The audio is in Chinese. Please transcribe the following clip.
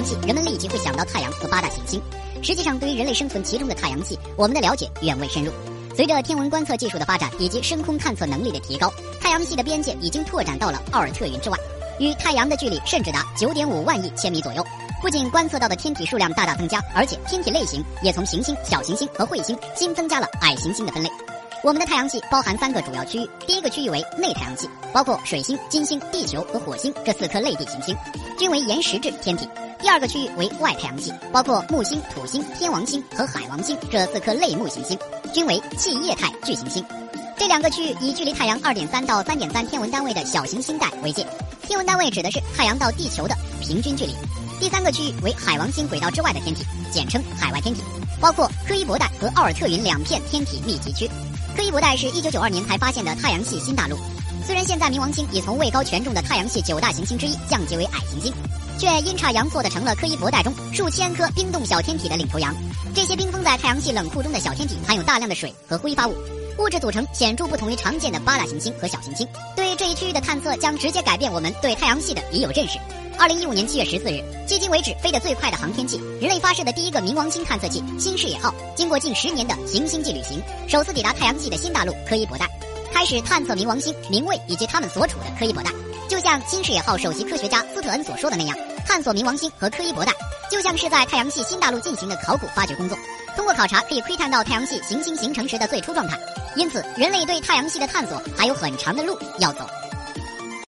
阳系，人们立即会想到太阳和八大行星。实际上，对于人类生存其中的太阳系，我们的了解远未深入。随着天文观测技术的发展以及深空探测能力的提高，太阳系的边界已经拓展到了奥尔特云之外，与太阳的距离甚至达九点五万亿千米左右。不仅观测到的天体数量大大增加，而且天体类型也从行星、小行星和彗星新增加了矮行星的分类。我们的太阳系包含三个主要区域，第一个区域为内太阳系，包括水星、金星、地球和火星这四颗类地行星，均为岩石质天体。第二个区域为外太阳系，包括木星、土星、天王星和海王星这四颗类木行星，均为气液态巨行星。这两个区域以距离太阳二点三到三点三天文单位的小行星带为界，天文单位指的是太阳到地球的平均距离。第三个区域为海王星轨道之外的天体，简称海外天体，包括柯伊伯带和奥尔特云两片天体密集区。柯伊伯带是一九九二年才发现的太阳系新大陆。虽然现在冥王星已从位高权重的太阳系九大行星之一降级为矮行星，却阴差阳错的成了柯伊伯带中数千颗冰冻小天体的领头羊。这些冰封在太阳系冷库中的小天体含有大量的水和挥发物，物质组成显著不同于常见的八大行星和小行星。对这一区域的探测将直接改变我们对太阳系的已有认识。二零一五年七月十四日，迄今为止飞得最快的航天器——人类发射的第一个冥王星探测器新视野号，经过近十年的行星际旅行，首次抵达太阳系的新大陆柯伊伯带。开始探测冥王星、冥卫以及他们所处的柯伊伯带，就像新视野号首席科学家斯特恩所说的那样，探索冥王星和柯伊伯带，就像是在太阳系新大陆进行的考古发掘工作。通过考察，可以窥探到太阳系行星形成时的最初状态。因此，人类对太阳系的探索还有很长的路要走。